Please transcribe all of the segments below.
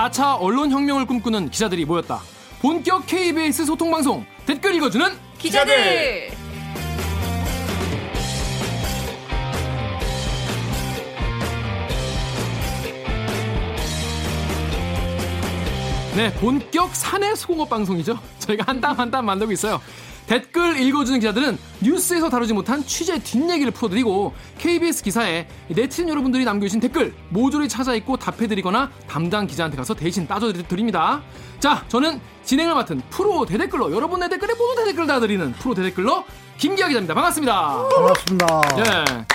4차 언론혁명을 꿈꾸는 기자들이 모였다. 본격 KBS 소통방송 댓글 읽어주는 기자들! 네, 본격 사내 소공업 방송이죠. 저희가 한 땀 한 땀 만들고 있어요. 댓글 읽어주는 기자들은 뉴스에서 다루지 못한 취재 뒷얘기를 풀어드리고 KBS 기사에 네티즌 여러분들이 남겨주신 댓글 모조리 찾아 읽고 답해드리거나 담당 기자한테 가서 대신 따져드립니다. 자, 저는 진행을 맡은 프로 대댓글로 여러분의 댓글에 모두 대댓글 다 드리는 프로 대댓글로 김기아 기자입니다. 반갑습니다. 반갑습니다. 네.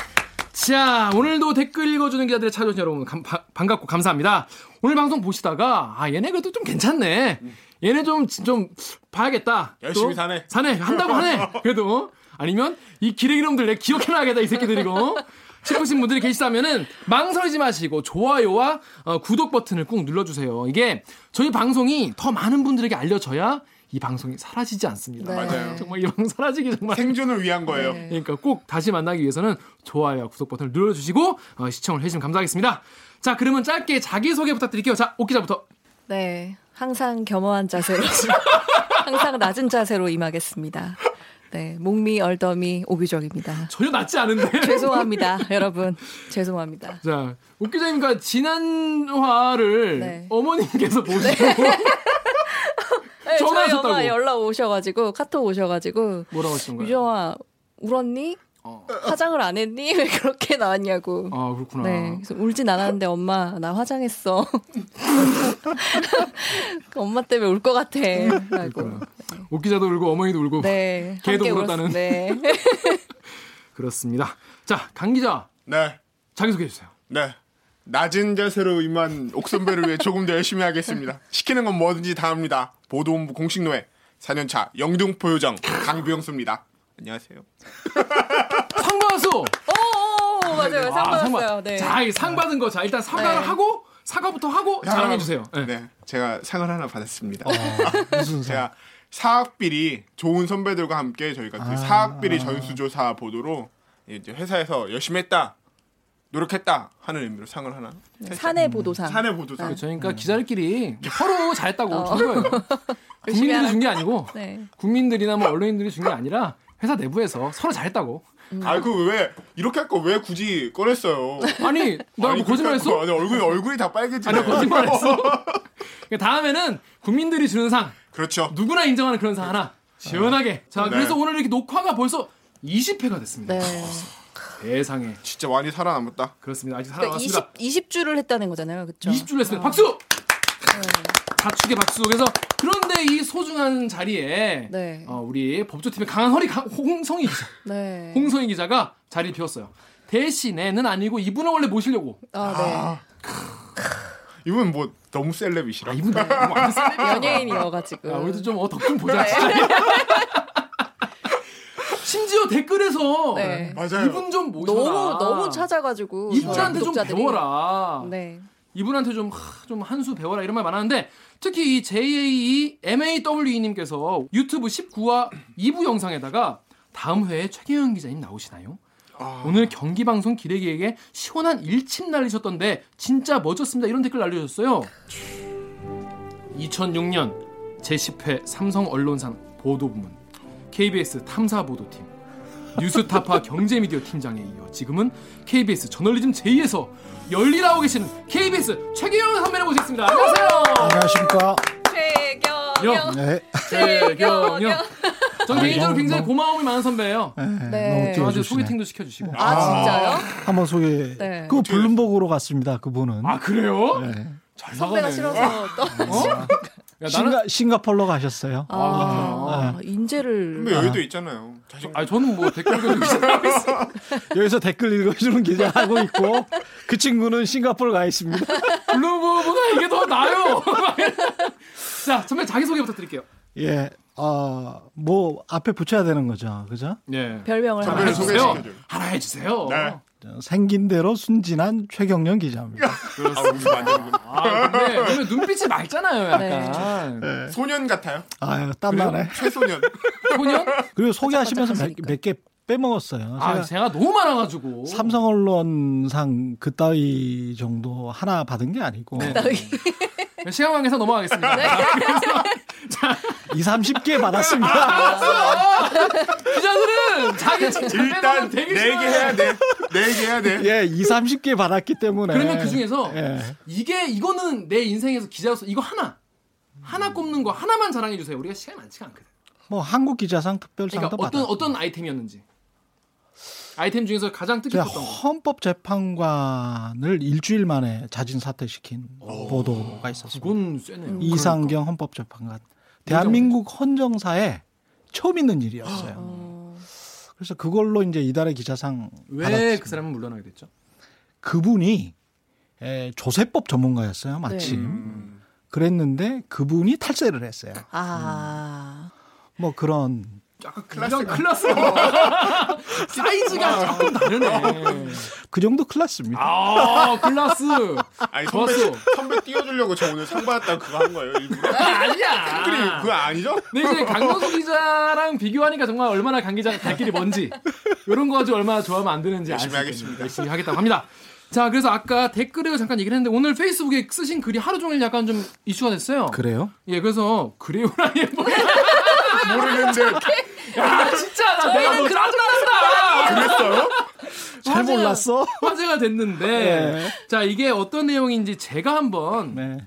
자, 오늘도 댓글 읽어주는 기자들 찾아주신 여러분 감, 바, 반갑고 감사합니다. 오늘 방송 보시다가 아 얘네 그래도 좀 괜찮네. 얘네 좀 좀 봐야겠다. 열심히 또 사네. 사네 한다고 하네. 그래도 아니면 이 기레기 놈들 내 기억해놔야겠다 이 새끼들이고 싶으신 분들이 계시다면은 망설이지 마시고 좋아요와 어, 구독 버튼을 꾹 눌러주세요. 이게 저희 방송이 더 많은 분들에게 알려져야 이 방송이 사라지지 않습니다. 네. 맞아요. 정말 이 방송 사라지기 정말 생존을 위한 거예요. 네. 그러니까 꼭 다시 만나기 위해서는 좋아요와 구독 버튼을 눌러주시고 어, 시청을 해주시면 감사하겠습니다. 자, 그러면 짧게 자기 소개 부탁드릴게요. 자, 옥 기자부터. 네. 항상 겸허한 자세로. 항상 낮은 자세로 임하겠습니다. 네. 목미, 얼더미, 오비적입니다. 전혀 낫지 않은데. 죄송합니다. 여러분. 죄송합니다. 자, 옥 기자님과 지난 화를 네. 어머님께서 보시고 네, 저희 전화하셨다고. 엄마 연락 오셔가지고, 카톡 오셔가지고, 뭐라고 하시는 거예요? 유정아, 울었니? 어. 화장을 안 했니? 왜 그렇게 나왔냐고. 아, 그렇구나. 네, 그래서 울진 않았는데 엄마 나 화장했어. 엄마 때문에 울 것 같아. 라고. 옥 기자도 울고 어머니도 울고 네, 걔도 울었다는. 울었- 네. 그렇습니다. 자, 강 기자 네, 자기소개해 주세요. 네. 낮은 자세로 임한 옥선배를 위해 조금 더 열심히 하겠습니다. 시키는 건 뭐든지 다 합니다. 보도본부 공식노예 4년차 영등포 요정 강비영수입니다. 안녕하세요. 상가수. 오, 오, 맞아요. 상 받았어요. 네. 자, 이상 받은 거. 자, 일단 사과를 네. 하고 사과부터 하고 자랑해 주세요. 네. 네, 제가 상을 하나 받았습니다. 무슨 상? 제가 사학비리 좋은 선배들과 함께 저희가 그 사학비리 전수조사 보도로 이제 회사에서 열심히 했다, 노력했다 하는 의미로 상을 하나. 사내 보도상. 사내 보도상. 그렇죠. 그러니까 기자들끼리 서로 잘했다고 준 거예요. 열심히 국민들이. 준 게 아니고 네. 국민들이나 뭐 언론인들이 준 게 아니라 회사 내부에서 서로 잘했다고. 아, 그 왜 이렇게 할 거 왜 굳이 꺼냈어요? 아니, 나 아니, 뭐 거짓말했어? 그러니까 아니, 얼굴 얼굴이 다 빨개지네. 아니, 거짓말했어. 그러니까 다음에는 국민들이 주는 상, 그렇죠. 누구나 인정하는 그런 상 하나 시원하게. 자, 네. 그래서 오늘 이렇게 녹화가 벌써 20회가 됐습니다. 네. 세상에. 진짜 많이 살아남았다. 그렇습니다. 아직 그러니까 살아남았습니다. 20, 20주를 했다는 거잖아요. 그렇죠? 20주를 했습니다. 박수! 자축의 박수. 그래서 그런데 이 소중한 자리에 네. 어, 우리 법조팀의 강한 허리 강- 홍성희 기자, 네. 홍성희 기자가 자리를 비웠어요. 대신에는 아니고 이분을 원래 모시려고. 아, 이분 뭐 너무 셀럽이시라. 아, 이분 너무 안 네. 연예인이어가지고. 야, 우리도 좀 어, 덕분 보자. 진짜. 심지어 댓글에서 네. 맞아요. 이분 좀 모셔라. 너무 너무 찾아가지고 이분한테 좀. 배워라. 네. 이분한테 좀좀한 수 배워라 이런 말 많았는데 특히 이 JAE MAWE님께서 유튜브 19화 2부 영상에다가 다음 회에 최경영 기자님 나오시나요? 아. 오늘 경기 방송 기레기에게 시원한 일침 날리셨던데 진짜 멋졌습니다. 이런 댓글 날려주셨어요. 2006년 제10회 삼성 언론상 보도부문 KBS 탐사 보도팀 뉴스타파 경제미디어 팀장에 이어 지금은 KBS 저널리즘 제2에서 열일하 고 계시는 KBS 최경영 선배를 모셨습니다. 안녕하세요. 안녕하십니까? 최경영. 네. 최경영. 전 개인적으로 너무, 굉장히 너무- 고마움이 많은 선배예요. 네. 네. 너무 저한테. 소개팅도 시켜주시고. 아, 진짜요? 한번 소개. 네. 그 블룸버그로 갔습니다. 그분은. 아 그래요? 네. 잘 선배가. 싫어서 또. 어? 야, 나는 싱가, 싱가폴로 가셨어요. 아, 인재를. 근데 여기도 있잖아요. 자신. 아 저는 뭐 댓글 시작하고 있어. 여기서 댓글 읽어주는 기자 하고 있고 그 친구는 싱가폴 가 있습니다. 블루보보다 이게 더 나아요. 자, 선배 자기 소개 부탁드릴게요. 예. 아, 뭐 앞에 붙여야 되는 거죠. 그죠? 네. 별명을 하나 해 주세요. 소개시켜줘요. 하나 해 주세요. 네. 생긴 대로 순진한 최경련 기자입니다. 아, 우리 만드는군. 아 근데 그러면 눈빛이 맑잖아요, 약간. 네. 소년 같아요. 아유, 땀나네. 최소년. 소년? 그리고 소개하시면서 반짝반짝하시니까. 몇개 빼먹었어요. 아, 제가 제가 너무 많아가지고. 삼성 언론상 그따위 정도 하나 받은 게 아니고 네. 시간 관계상 넘어가겠습니다. 네. 2, 30개 받았습니다. 기자들은 자기 칭찬 일단 빼놓으면 되게 내게 싫어해. 해야 돼. 내게 해야 돼. 예, 2, 30개 받았기 때문에. 그러면 그 중에서 예. 이게 이거는 내 인생에서 기자로서 이거 하나 하나 꼽는 거 하나만 자랑해 주세요. 우리가 시간이 많지가 않거든. 뭐 한국 기자상 특별상도 그러니까 어떤 받았고. 어떤 아이템이었는지 아이템 중에서 가장 뜻깊었던 거. 헌법재판관을 일주일 만에 자진 사퇴시킨 보도가 있었습니다. 그건 쎄네요. 이상경 헌법재판관. 대한민국 헌정사에 처음 있는 일이었어요. 어, 그래서 그걸로 이제 이달의 기자상 왜. 그 사람은 물러나게 됐죠? 그분이 에, 조세법 전문가였어요. 마침. 음. 그랬는데 그분이 탈세를 했어요. 아. 뭐 그런 약간 클래스 클래스가 사이즈가 조금 다르네. 그 정도 클래스입니다. 아 클래스 아니 선배 좋았어. 선배 띄워주려고 저 오늘 상 받았다 그거 한 거예요 일부러. 아 니야. 그리 그거 아니죠? 근데 이제 강명수 기자랑 비교하니까 정말 얼마나 강 기자 갈 길이 먼지 이런 거 가지고 얼마나 좋아하면 안 되는지 열심히. 하겠습니다. 열심히 하겠다고 합니다. 자 그래서 아까 댓글에 잠깐 얘기를 했는데 오늘 페이스북에 쓰신 글이 하루 종일 약간 좀 이슈가 됐어요. 그래요? 예 그래서 그래요라니 뭐야? 모르는데 야 진짜 나 내가 너 짜증난다. 그랬어요? 잘 화제가- 몰랐어. 화제가 됐는데 네. 자 이게 어떤 내용인지 제가 한번 네.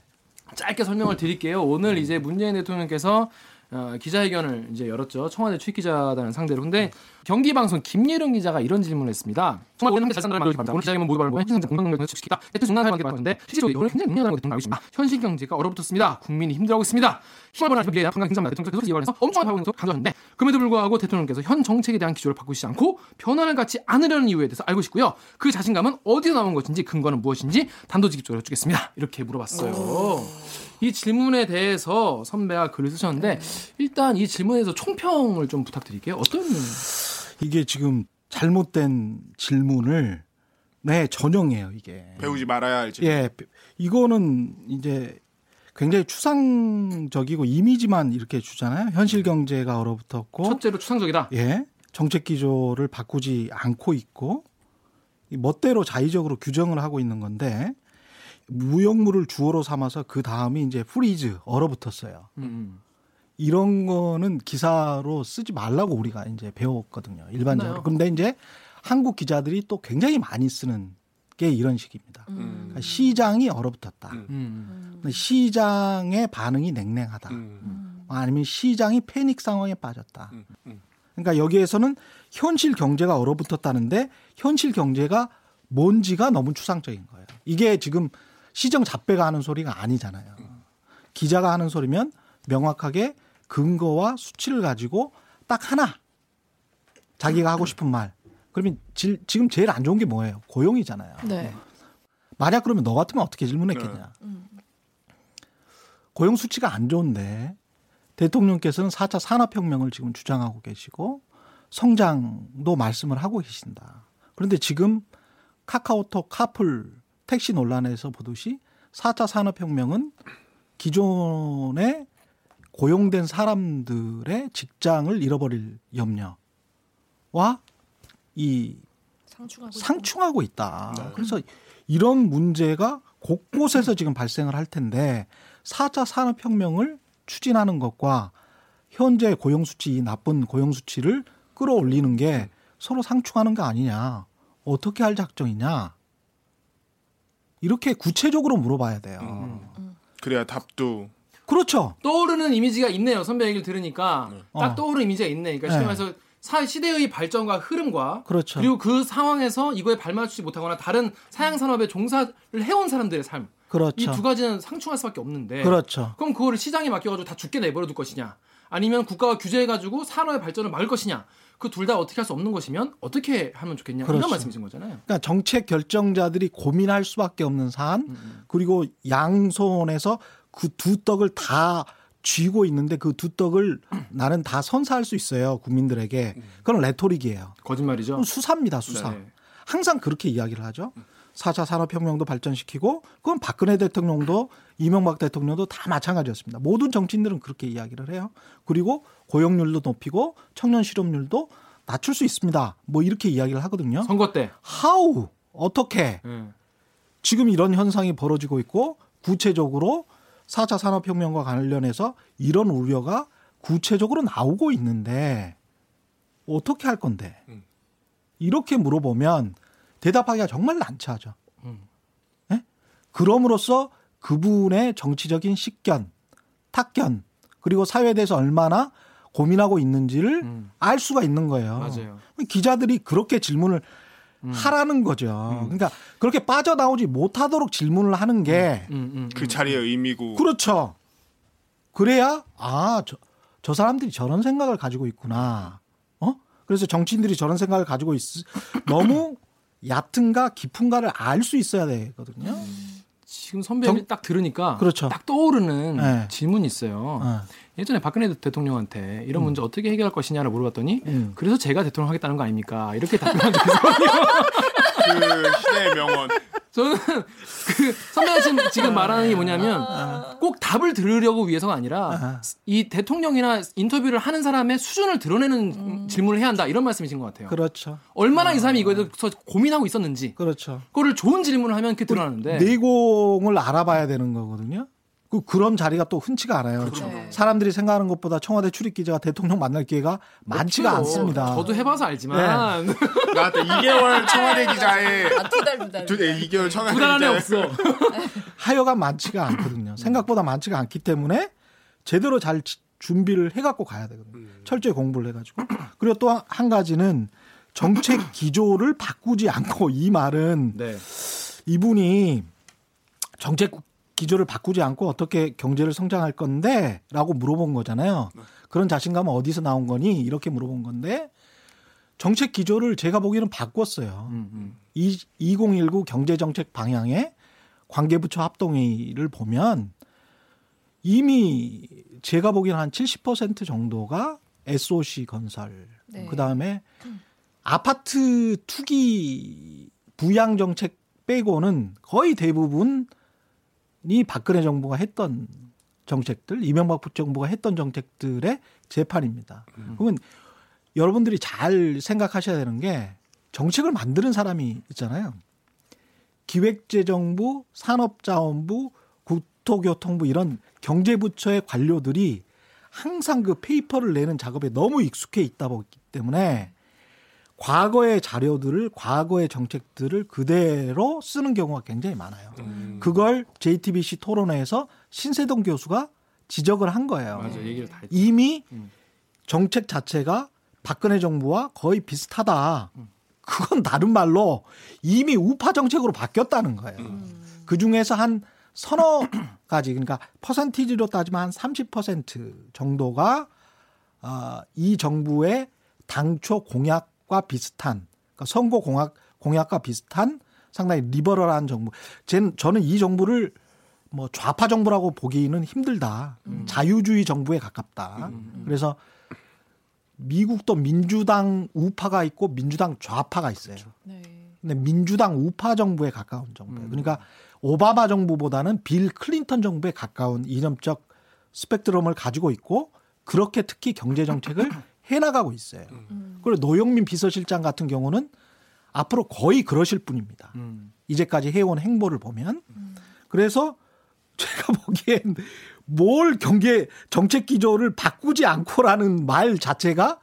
짧게 설명을 드릴게요. 오늘 이제 문재인 대통령께서 어, 기자회견을 이제 열었죠. 청와대 출입기자단 상대로. 근데 경기방송 김예룡 기자가 이런 질문을 했습니다. 현실 경제가 얼어붙었습니다. 국민이 힘들어하고 있습니다. 그럼에도 불구하고 대통령께서 현 정책에 대한 기조를 바꾸지 않고 변화를 갖지 않으려는 이유에 대해서 알고 싶고요. 그 자신감은 어디서 나온 것인지 근거는 무엇인지 단도직입적으로 여쭙겠습니다. 이렇게 물어봤어요. 이 질문에 대해서 선배가 글을 쓰셨는데 일단 이 질문에서 총평을 좀 부탁드릴게요. 어떤 이게 지금 잘못된 질문을 네 전형이에요 이게. 배우지 말아야 알지. 예, 이거는 이제 굉장히 추상적이고 이미지만 이렇게 주잖아요. 현실 경제가 얼어붙었고, 첫째로 추상적이다. 예, 정책 기조를 바꾸지 않고 있고, 이 멋대로 자의적으로 규정을 하고 있는 건데 무정물을 주어로 삼아서 그 다음이 이제 freeze 얼어붙었어요. 음. 이런 거는 기사로 쓰지 말라고 우리가 이제 배웠거든요. 일반적으로. 그런데 이제 한국 기자들이 또 굉장히 많이 쓰는 게 이런 식입니다. 음. 그러니까 시장이 얼어붙었다. 음. 음. 시장의 반응이 냉랭하다. 음. 아니면 시장이 패닉 상황에 빠졌다. 음. 음. 그러니까 여기에서는 현실 경제가 얼어붙었다는데 현실 경제가 뭔지가 너무 추상적인 거예요. 이게 지금 시정 잡배가 하는 소리가 아니잖아요. 기자가 하는 소리면 명확하게 근거와 수치를 가지고 딱 하나 자기가 하고 싶은 말. 그러면 질- 지금 제일 안 좋은 게 뭐예요? 고용이잖아요. 네. 만약 그러면 너 같으면 어떻게 질문했겠냐. 고용 수치가 안 좋은데 대통령께서는 4차 산업혁명을 지금 주장하고 계시고 성장도 말씀을 하고 계신다. 그런데 지금 카카오톡, 카풀, 택시 논란에서 보듯이 4차 산업혁명은 기존에 고용된 사람들의 직장을 잃어버릴 염려와 이 상충하고. 상충하고 있다. 그래서 이런 문제가 곳곳에서 지금 발생을 할 텐데 4차 산업혁명을 추진하는 것과 현재 고용 수치, 이 나쁜 고용 수치를 끌어올리는 게 서로 상충하는 거 아니냐. 어떻게 할 작정이냐. 이렇게 구체적으로 물어봐야 돼요. 음. 그래야 답도 그렇죠. 떠오르는 이미지가 있네요. 선배 얘기를 들으니까 딱 어. 떠오르는 이미지가 있네. 그러니까 쉽게 네. 말해서 사- 시대의 발전과 흐름과 그렇죠. 리고 그 상황에서 이거에 발맞추지 못하거나 다른 사양 산업에 종사를 해온 사람들의 삶. 이 그렇죠. 두 가지는 상충할 수밖에 없는데. 그렇죠. 그럼 그거를 시장에 맡겨가지고 다 죽게 내버려 둘 것이냐? 아니면 국가가 규제해가지고 산업의 발전을 막을 것이냐? 그 둘 다 어떻게 할 수 없는 것이면 어떻게 하면 좋겠냐? 그렇죠. 이런 말씀이신 거잖아요. 그러니까 정책 결정자들이 고민할 수밖에 없는 사안 음, 그리고 양손에서 그 두 떡을 다 쥐고 있는데 그 두 떡을 나는 다 선사할 수 있어요 국민들에게 그건 레토릭이에요 거짓말이죠. 수사입니다 수사 네. 항상 그렇게 이야기를 하죠 4차 산업혁명도 발전시키고 그건 박근혜 대통령도 이명박 대통령도 다 마찬가지였습니다 모든 정치인들은 그렇게 이야기를 해요 그리고 고용률도 높이고 청년 실업률도 낮출 수 있습니다 뭐 이렇게 이야기를 하거든요 선거 때. how 어떻게 예. 지금 이런 현상이 벌어지고 있고 구체적으로 4차 산업혁명과 관련해서 이런 우려가 구체적으로 나오고 있는데 어떻게 할 건데? 음. 이렇게 물어보면 대답하기가 정말 난처하죠. 음. 예? 그럼으로써 그분의 정치적인 식견, 탁견, 그리고 사회에 대해서 얼마나 고민하고 있는지를 음. 알 수가 있는 거예요. 맞아요. 기자들이 그렇게 질문을 하라는 거죠. 그러니까 그렇게 빠져나오지 못하도록 질문을 하는 게 음, 음, 그 자리의 의미고 그렇죠. 그래야 아, 저, 저 사람들이 저런 생각을 가지고 있구나. 어? 그래서 정치인들이 저런 생각을 가지고 있 너무 얕은가 깊은가를 알 수 있어야 되거든요. 지금 선배님 정- 딱 들으니까 그렇죠. 딱 떠오르는 네. 질문이 있어요. 어. 예전에 박근혜 대통령한테 이런 문제 어떻게 해결할 것이냐를 물어봤더니 음. 그래서 제가 대통령 하겠다는 거 아닙니까? 이렇게 답변한 적이 있어요. 그 시대의 명언. 저는 그 선배가 지금, 지금 말하는 게 뭐냐면 꼭 답을 들으려고 위해서가 아니라 아하. 이 대통령이나 인터뷰를 하는 사람의 수준을 드러내는 질문을 해야 한다 이런 말씀이신 것 같아요. 그렇죠. 얼마나 이 사람이 이거에 대해서 고민하고 있었는지 그렇죠. 그거를 좋은 질문을 하면 그게 드러나는데 내공을 알아봐야 되는 거거든요. 그 그런 자리가 또 흔치가 않아요. 그렇죠. 사람들이 생각하는 것보다 청와대 출입 기자가 대통령 만날 기회가 많지가 없죠. 않습니다. 저도 해봐서 알지만 나한테 2개월 청와대 기자의 아, 두 달, 두 달. 두, 네, 2개월 청와대 두달 안에 없어. 하여간 많지가 않거든요. 생각보다 많지가 않기 때문에 제대로 잘 지- 준비를 해갖고 가야 되거든요. 철저히 공부를 해가지고. 그리고 또 한 가지는 정책 기조를 바꾸지 않고 이 말은 네. 이분이 정책 기조를 바꾸지 않고 어떻게 경제를 성장할 건데? 라고 물어본 거잖아요. 그런 자신감은 어디서 나온 거니? 이렇게 물어본 건데 정책 기조를 제가 보기에는 바꿨어요. 음, 음. 이 2019 경제정책 방향의 관계부처 합동회의를 보면 이미 제가 보기에는 한 70% 정도가 SOC 건설, 네. 그 다음에 아파트 투기 부양 정책 빼고는 거의 대부분 이 박근혜 정부가 했던 정책들, 이명박 정부가 했던 정책들의 재판입니다. 그러면 여러분들이 잘 생각하셔야 되는 게 정책을 만드는 사람이 있잖아요. 기획재정부, 산업자원부, 국토교통부 이런 경제부처의 관료들이 항상 그 페이퍼를 내는 작업에 너무 익숙해 있다 보기 때문에 과거의 자료들을 과거의 정책들을 그대로 쓰는 경우가 굉장히 많아요. 그걸 JTBC 토론회에서 신세동 교수가 지적을 한 거예요. 맞아 얘기를 다 했죠. 이미 음. 정책 자체가 박근혜 정부와 거의 비슷하다. 그건 다른 말로 이미 우파 정책으로 바뀌었다는 거예요. 그 중에서 한 서너 가지 그러니까 퍼센티지로 따지면 한 30% 정도가 아, 이 정부의 당초 공약 과 비슷한 그러니까 선거 공약 공약과 비슷한 상당히 리버럴한 정부. 쟤는 저는 이 정부를 뭐 좌파 정부라고 보기는 힘들다. 자유주의 정부에 가깝다. 그래서 미국도 민주당 우파가 있고 민주당 좌파가 있어요. 네. 근데 민주당 우파 정부에 가까운 정부예요. 그러니까 오바마 정부보다는 빌 클린턴 정부에 가까운 이념적 스펙트럼을 가지고 있고 그렇게 특히 경제 정책을 해나가고 있어요. 그리고 노영민 비서실장 같은 경우는 앞으로 거의 그러실 분입니다. 음. 이제까지 해온 행보를 보면. 그래서 제가 보기엔 뭘 경제 정책 기조를 바꾸지 않고라는 말 자체가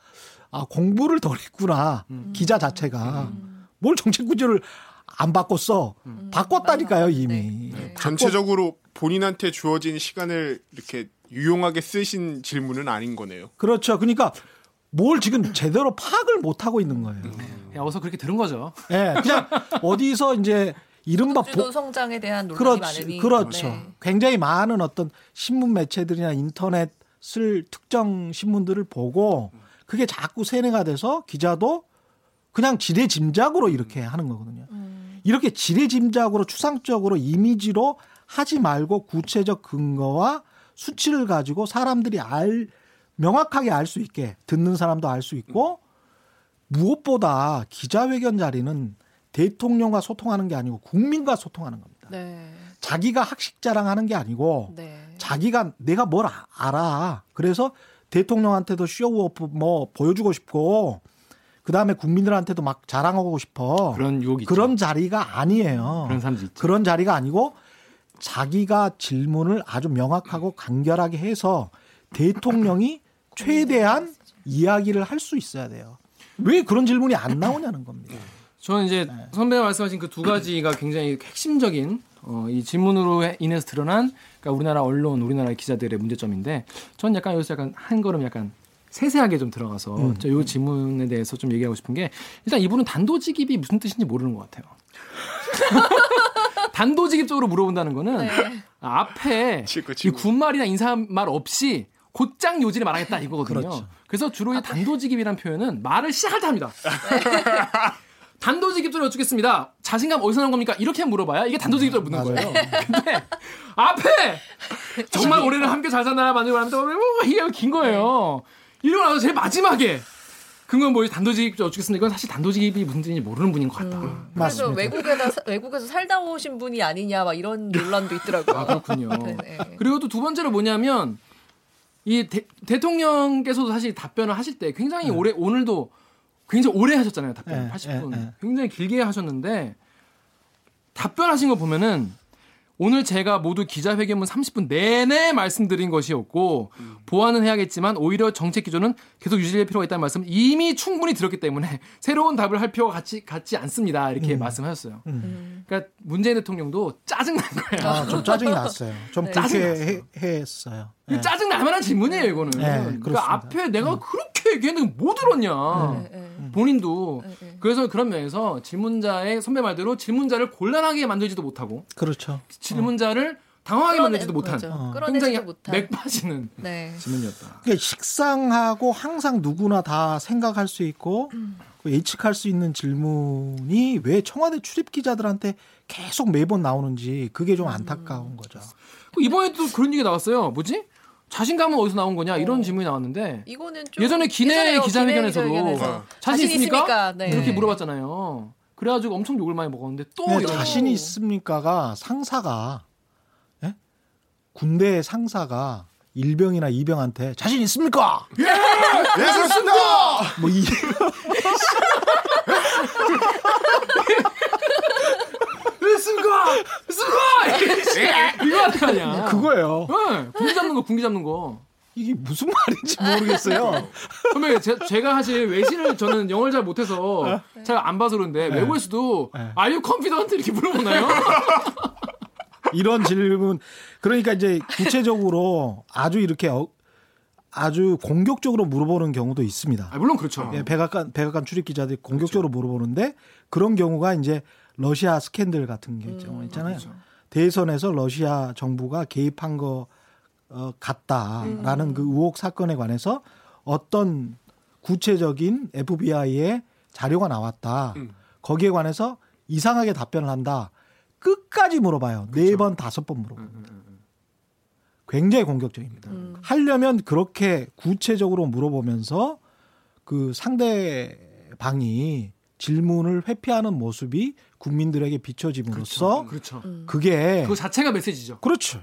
아 공부를 덜 했구나. 기자 자체가. 뭘 정책 기조를 안 바꿨어? 바꿨다니까요 이미. 네. 바꿨- 전체적으로 본인한테 주어진 시간을 이렇게 유용하게 쓰신 질문은 아닌 거네요. 그렇죠. 그러니까 뭘 지금 제대로 파악을 못 하고 있는 거예요 야, 어서 그렇게 들은 거죠. 예 그냥 어디서 이제 이른바 보, 성장에 대한 논란이 그렇지, 많으니. 그렇죠. 네. 굉장히 많은 어떤 신문 매체들이나 인터넷을 특정 신문들을 보고 그게 자꾸 세뇌가 돼서 기자도 그냥 지레 짐작으로 이렇게 하는 거거든요. 음. 이렇게 지레 짐작으로 추상적으로 이미지로 하지 말고 구체적 근거와 수치를 가지고 사람들이 알 명확하게 알 수 있게 듣는 사람도 알 수 있고 무엇보다 기자회견 자리는 대통령과 소통하는 게 아니고 국민과 소통하는 겁니다. 네. 자기가 학식 자랑하는 게 아니고 네. 자기가 내가 뭘 아- 알아. 그래서 대통령한테도 쇼오프 뭐 보여주고 싶고 그 다음에 국민들한테도 막 자랑하고 싶어. 그런 유혹이 있죠. 그런 자리가 아니에요. 그런 사람도 있죠. 그런 자리가 아니고 자기가 질문을 아주 명확하고 간결하게 해서 대통령이 최대한 이야기를 할 수 있어야 돼요. 왜 그런 질문이 안 나오냐는 겁니다. 저는 이제 네. 선배가 말씀하신 그 두 가지가 굉장히 핵심적인 어, 이 질문으로 해- 인해서 드러난 그러니까 우리나라 언론, 우리나라 기자들의 문제점인데 저는 약간 여기서 약간 한 걸음 약간 세세하게 좀 들어가서 음. 저이 질문에 대해서 좀 얘기하고 싶은 게 일단 이분은 단도직입이 무슨 뜻인지 모르는 것 같아요. 단도직입적으로 물어본다는 거는 네. 아, 앞에 치고 이. 군말이나 인사말 없이 곧장 요지를 말하겠다 이거거든요. 그렇죠. 그래서 주로 이 단도직입이라는 표현은 말을 시작할 때 합니다. 단도직입적으로 여쭙겠습니다. 자신감 어디서 나온 겁니까? 이렇게 물어봐야 이게 단도직입적으로 묻는 맞아요. 거예요. 근데 앞에 정말 올해는 함께 잘 산다 만들고 하는데 뭐 이게 긴 거예요. 이러고 나서 제일 마지막에 그건 뭐 단도직입적으로 여쭙겠습니다. 이건 사실 단도직입이 무슨 뜻인지 모르는 분인 것 같다. 그래서 맞습니다. 외국에다 사- 외국에서 살다 오신 분이 아니냐 막 이런 논란도 있더라고요. 아, 그렇군요. 네, 네. 그리고 또 두 번째로 뭐냐면 이 대, 통령께서도 사실 답변을 하실 때 굉장히 오래 오늘도 굉장히 오래 하셨잖아요. 답변 네, 80분. 네, 네. 굉장히 길게 하셨는데 답변하신 거 보면은 오늘 제가 모두 기자회견문 30분 내내 말씀드린 것이었고 보완은 해야겠지만 오히려 정책 기조는 계속 유지될 필요가 있다는 말씀 이미 충분히 들었기 때문에 새로운 답을 할 필요가 같지, 같지 않습니다 이렇게 말씀하셨어요. 음. 그러니까 문재인 대통령도 짜증 난 거예요. 아, 좀 짜증이 났어요. 좀 네. 불쾌했어요. 네. 짜증 날 만한 질문이에요, 이거는. 네, 그러니까. 앞에 내가 그렇게 얘기했는데 못 들었냐. 본인도. 네, 네. 그래서 그런 면에서 질문자의 선배 말대로 질문자를 곤란하게 만들지도 못하고 그렇죠. 질문자를 당황하게 만들지도 못한 맞아. 어. 굉장히 못한. 맥 빠지는 네. 질문이었다. 그러니까 식상하고 항상 누구나 다 생각할 수 있고 그 예측할 수 있는 질문이 왜 청와대 출입 기자들한테 계속 매번 나오는지 그게 좀 안타까운 거죠. 그 이번에도 그런 얘기 나왔어요. 뭐지? 자신감은 어디서 나온 거냐 이런 질문이 나왔는데 이거는 좀 예전에 기내 기자회견에서도 기자회견에서. 자신 있습니까? 네. 이렇게 물어봤잖아요. 그래가지고 엄청 욕을 많이 먹었는데 또 네, 자신이 있습니까가 상사가 예? 군대 상사가 일병이나 이병한테 자신 있습니까? 예, 그렇습니다. 뭐 이, 있습니까? 이거 거 아니야. 그거예요. 네, 군기 잡는 거, 군기 잡는 거. 이게 무슨 말인지 모르겠어요. 선배, 제, 가 사실 외신을 저는 영어를 잘 못해서 잘 안 봐서 그런데 외국에서도 네. Are you confident? 이렇게 물어보나요? 이런 질문 그러니까 이제 구체적으로 아주 이렇게 어- 아주 공격적으로 물어보는 경우도 있습니다. 아, 물론 그렇죠. 예, 백악관 백악관 출입 기자들이 공격적으로 물어보는데 그런 경우가 이제 러시아 스캔들 같은 게 경우 있잖아요. 그렇죠. 대선에서 러시아 정부가 개입한 거 어, 같다라는 그 의혹 사건에 관해서 어떤 구체적인 FBI의 자료가 나왔다. 음. 거기에 관해서 이상하게 답변을 한다. 끝까지 물어봐요. 네 번, 다섯 번 물어봐요. 굉장히 공격적입니다. 하려면 그렇게 구체적으로 물어보면서 그 상대방이 질문을 회피하는 모습이 국민들에게 비춰짐으로써 그렇죠. 그게 그거 자체가 메시지죠. 그렇죠.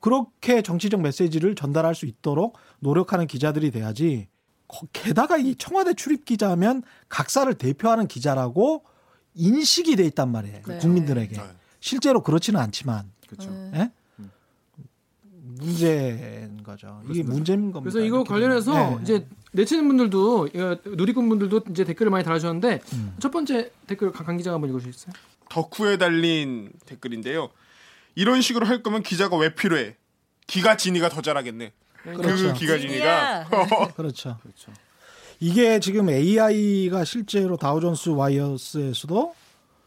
그렇게 정치적 메시지를 전달할 수 있도록 노력하는 기자들이 돼야지. 거- 게다가 이 청와대 출입 기자면 각사를 대표하는 기자라고 인식이 돼 있단 말이에요. 네. 국민들에게. 네. 실제로 그렇지는 않지만 그렇죠. 예? 문제인 거죠. 이게 문제인 겁니다. 그래서 이거 관련해서. 네. 이제 내치는 분들도 어, 누리꾼 분들도 이제 댓글을 많이 달아주셨는데 음. 첫 번째 댓글 강, 강 기자가 한번 읽어주시겠어요? 덕후에 달린 댓글인데요. 이런 식으로 할 거면 기자가 왜 필요해? 기가 지니가 더 잘하겠네. 그렇죠. 그 기가 지니가 그렇죠. 그렇죠. 이게 지금 AI가 실제로 다우존스 와이어스에서도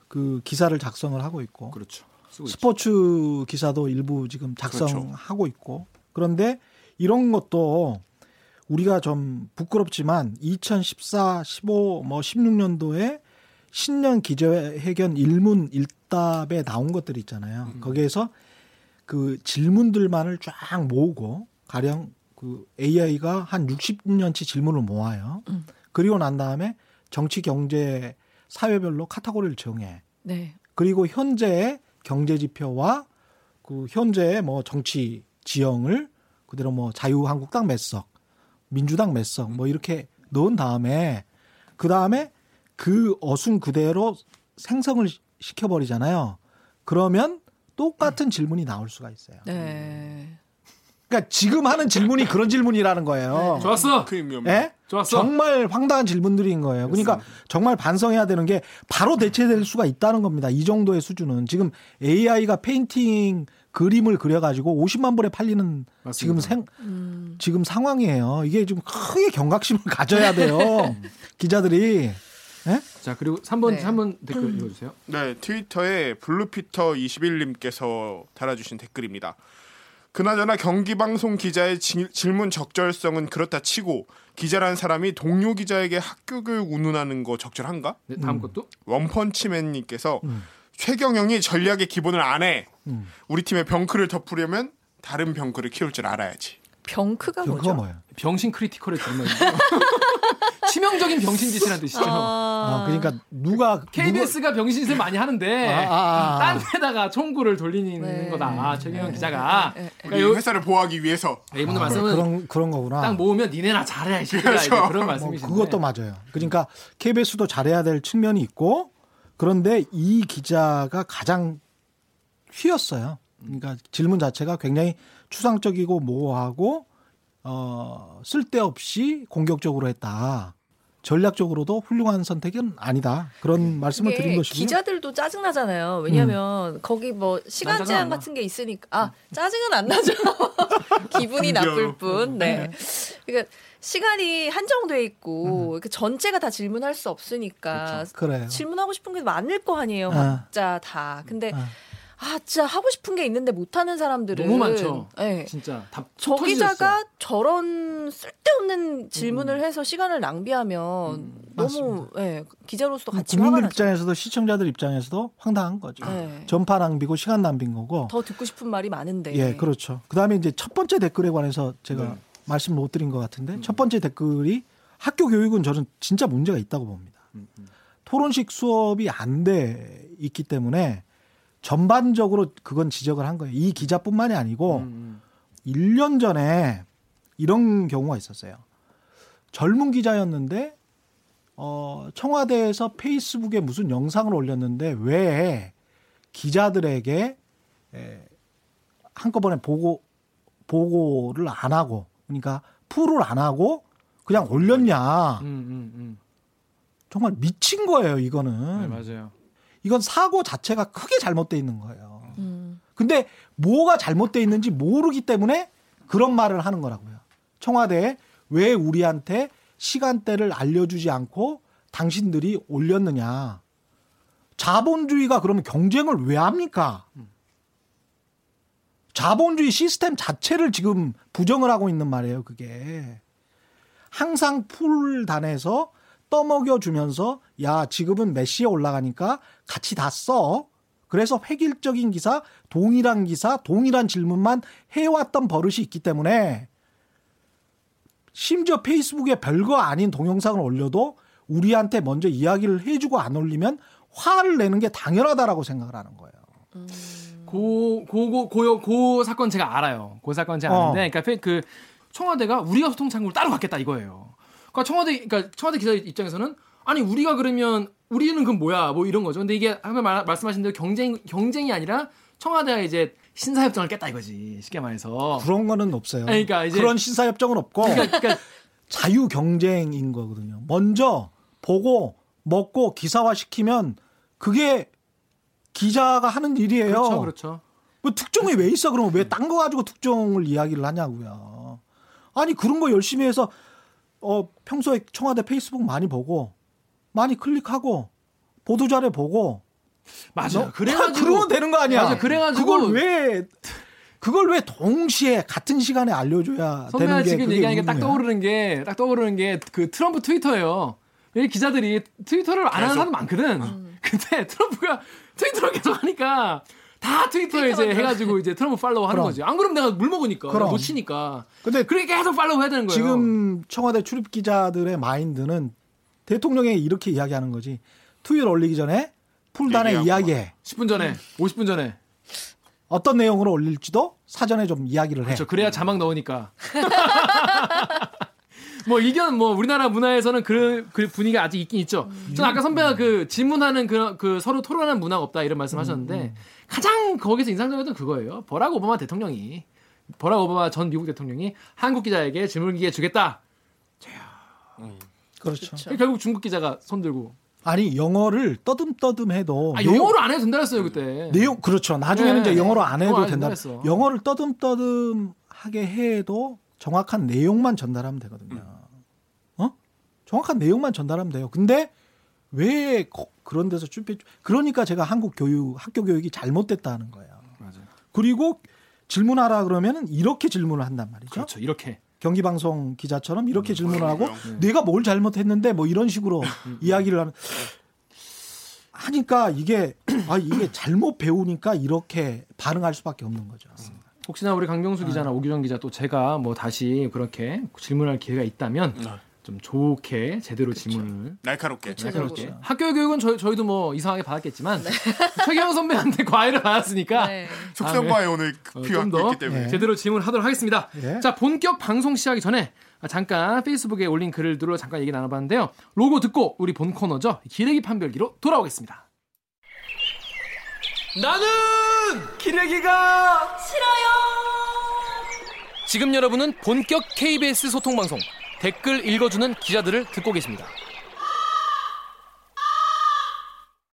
그 기사를 작성을 하고 있고 그렇죠. 쓰고 있죠. 스포츠 기사도 일부 지금 작성하고 있고 그런데 이런 것도 우리가 좀 부끄럽지만 2014, 15, 뭐 16년도에 신년 기자회견 일문 일답에 나온 것들이 있잖아요. 거기에서 그 질문들만을 쫙 모으고 가령 그 AI가 한 60년치 질문을 모아요. 그리고 난 다음에 정치, 경제, 사회별로 카테고리를 정해. 네. 그리고 현재의 경제 지표와 그 현재의 뭐 정치 지형을 그대로 뭐 자유한국당 몇 석, 민주당 몇 석 뭐 이렇게 넣은 다음에 그 다음에 그 어순 그대로 생성을 시- 시켜버리잖아요. 그러면 똑같은 질문이 나올 수가 있어요. 네. 그러니까 지금 하는 질문이 그런 질문이라는 거예요. 좋았어. 그 의미 없는. 예? 좋았어. 정말 황당한 질문들인 거예요. 그러니까 정말 반성해야 되는 게 바로 대체될 수가 있다는 겁니다. 이 정도의 수준은 지금 AI가 페인팅 그림을 그려가지고 50만 불에 팔리는 지금 생 지금 상황이에요. 이게 좀 크게 경각심을 가져야 돼요. 기자들이 예? 자 그리고 3번 네. 3번 댓글 읽어주세요. 네, 트위터에 블루피터 21님께서 달아주신 댓글입니다. 그나저나 경기방송 기자의 지- 질문 적절성은 그렇다 치고 기자란 사람이 동료 기자에게 자격을 운운하는 거 적절한가? 네, 다음 것도 원펀치맨님께서 최경영이 전략의 기본을 아네. 음. 우리 팀의 병크를 덮으려면 다른 병크를 키울 줄 알아야지. 병크가 뭐죠? 뭐예요? 병신 critical의 준말이죠. 치명적인 병신 짓이라는 뜻이죠. 아, 그러니까 누가 KBS가 병신 짓을 많이 하는데 아, 아, 아. 딴 데다가 총구를 돌리는 네. 거다. 최경영 기자가. 네, 네, 우리 그러니까 요- 회사를 보호하기 위해서. 이분들 누가 말씀은 그런 그런 거구나. 딱 모으면 니네나 잘해 이제 그런 뭐 말씀이신데. 그것도 맞아요. 그러니까 KBS도 잘해야 될 측면이 있고 그런데 이 기자가 가장 휘었어요. 그러니까 질문 자체가 굉장히 추상적이고 모호하고 어 쓸데없이 공격적으로 했다. 전략적으로도 훌륭한 선택은 아니다. 그런 말씀을 이게 드린 것이고요. 기자들도 짜증 나잖아요. 왜냐하면 거기 뭐 시간 제한. 같은 게 있으니까 아 짜증은 안 나죠. 기분이 나쁠 뿐. 네. 그러니까 시간이 한정돼 있고 이렇게 전체가 다 질문할 수 없으니까 그래요. 질문하고 싶은 게 많을 거 아니에요. 아. 각자 다. 근데 아. 아 진짜 하고 싶은 게 있는데 못 하는 사람들은 너무 많죠. 네. 진짜 다저 기자가. 저런 쓸데없는 질문을 해서 시간을 낭비하면 너무 예, 기자로서 같이 국민들 나죠. 입장에서도 시청자들 입장에서도 황당한 거죠. 네. 전파 낭비고 시간 낭비인 거고. 더 듣고 싶은 말이 많은데. 예, 그렇죠. 그다음에 이제 첫 번째 댓글에 관해서 제가 말씀 못 드린 것 같은데 첫 번째 댓글이 학교 교육은 저는 진짜 문제가 있다고 봅니다. 토론식 수업이 안 돼 있기 때문에 전반적으로 그건 지적을 한 거예요. 이 기자뿐만이 아니고 음, 1년 전에 이런 경우가 있었어요. 젊은 기자였는데 어, 청와대에서 페이스북에 무슨 영상을 올렸는데 왜 기자들에게 에, 한꺼번에 보고 보고를 안 하고 그러니까 풀을 안 하고 그냥 올렸냐? 음, 음, 음. 정말 미친 거예요, 네, 이거는. 맞아요. 이건 사고 자체가 크게 잘못돼 있는 거예요. 음. 근데 뭐가 잘못돼 있는지 모르기 때문에 그런 말을 하는 거라고요. 청와대에 왜 우리한테 시간대를 알려주지 않고 당신들이 올렸느냐. 자본주의가 그러면 경쟁을 왜 합니까? 자본주의 시스템 자체를 지금 부정을 하고 있는 말이에요, 그게. 항상 풀단에서 떠먹여 주면서 야, 지금은 몇 시에 올라가니까 같이 다 써. 그래서 획일적인 기사, 동일한 기사, 동일한 질문만 해왔던 버릇이 있기 때문에 심지어 페이스북에 별거 아닌 동영상을 올려도 우리한테 먼저 이야기를 해주고 안 올리면 화를 내는 게 당연하다라고 생각을 하는 거예요. 고, 고, 고, 고, 고 사건 제가 알아요. 고 사건 제가 어. 아는데, 그러니까 페- 그 청와대가 우리가 소통 창구를 따로 갖겠다 이거예요. 그러니까 청와대, 그러니까 청와대 기자 입장에서는 아니 우리가 그러면 우리는 그럼 뭐야 뭐 이런 거죠. 근데 이게 아까 말, 말씀하신 대로 경쟁 경쟁이 아니라 청와대가 이제 신사협정을 깼다 이거지 쉽게 말해서. 그런 거는 없어요. 그러니까 이제- 그런 신사협정은 없고 그러니까, 그러니까 자유 경쟁인 거거든요. 먼저 보고 먹고 기사화 시키면 그게 기자가 하는 일이에요. 그렇죠, 그렇죠. 뭐 특종이 왜 있어? 그러면 왜 딴 거 가지고 특종을 이야기를 하냐고요. 아니 그런 거 열심히 해서 어 평소에 청와대 페이스북 많이 보고 많이 클릭하고 보도 자료 보고 맞아. 너- 그래가지고 그러면 되는 거 아니야? 맞아, 그래가지고- 그걸 왜 그걸 왜 동시에 같은 시간에 알려줘야 선배가 되는 게 지금 그게 얘기하니까 딱 의문이에요. 떠오르는 게 딱 떠오르는 게 그 트럼프 트위터예요. 여기 기자들이 트위터를 안 하는 사람 많거든. 근데 트럼프가 트위터를 계속 하니까 다 트위터에 이제 해가지고 이제 트럼프 팔로우 하는 그럼. 거지. 안 그러면 내가 물 먹으니까 그럼. 놓치니까. 근데 그렇게 계속 팔로우 해야 되는 거예요. 지금 청와대 출입 기자들의 마인드는 대통령이 이렇게 이야기하는 거지. 트윗 올리기 전에 풀단에 이야기해. 10분 전에, 50분 전에. 어떤 내용으로 올릴지도 사전에 좀 이야기를 해. 그렇죠. 그래야 자막 넣으니까. 뭐 이견 뭐 우리나라 문화에서는 그, 그 분위기가 아직 있긴 있죠. 저는 아까 선배가 그 질문하는 그, 그 서로 토론하는 문화가 없다 이런 말씀하셨는데 가장 거기서 인상적이었던 그거예요. 버락 오바마 대통령이 버락 오바마 전 미국 대통령이 한국 기자에게 질문 기회 주겠다. 그렇죠. 그렇죠. 결국 중국 기자가 손 들고 아니 영어를 떠듬떠듬해도 아, 영어로 안 해도 된다 그랬어요 그때. 내용 그렇죠. 나중에는 네. 이제 영어로 안 해도. 된다 했어. 영어를 떠듬떠듬하게 해도 정확한 내용만 전달하면 되거든요. 어? 정확한 내용만 전달하면 돼요. 근데 왜 거- 그런 데서 쭈빼 그러니까 제가 한국 교육 학교 교육이 잘못됐다는 거예요. 맞아요. 그리고 질문하라 그러면은 이렇게 질문을 한단 말이죠. 그렇죠. 이렇게. 경기 방송 기자처럼 이렇게 질문을 하고 그럼요. 내가 뭘 잘못했는데 뭐 이런 식으로 이야기를 하는 하니까 이게 아 이게 잘못 배우니까 이렇게 반응할 수밖에 없는 거죠. 혹시나 우리 강병수 기자나 오규정 기자 또 제가 뭐 다시 그렇게 질문할 기회가 있다면 좀 좋게 제대로 질문을 날카롭게. 구체적으로. 그렇게. 학교 교육은 저희, 저희도 뭐 이상하게 받았겠지만 최경 선배한테 과외를 받았으니까 네. 속성과에 오늘 어, 필요한 좀게더 있기 때문에. 네. 제대로 질문하도록 하겠습니다. 예. 자 본격 방송 시작하기 전에 잠깐 페이스북에 올린 글을 들어 잠깐 얘기 나눠봤는데요. 로고 듣고 우리 본 코너죠. 기레기 판별기로 돌아오겠습니다. 나는 기레기가 싫어요. 지금 여러분은 본격 KBS 소통 방송 댓글 읽어주는 기자들을 듣고 계십니다.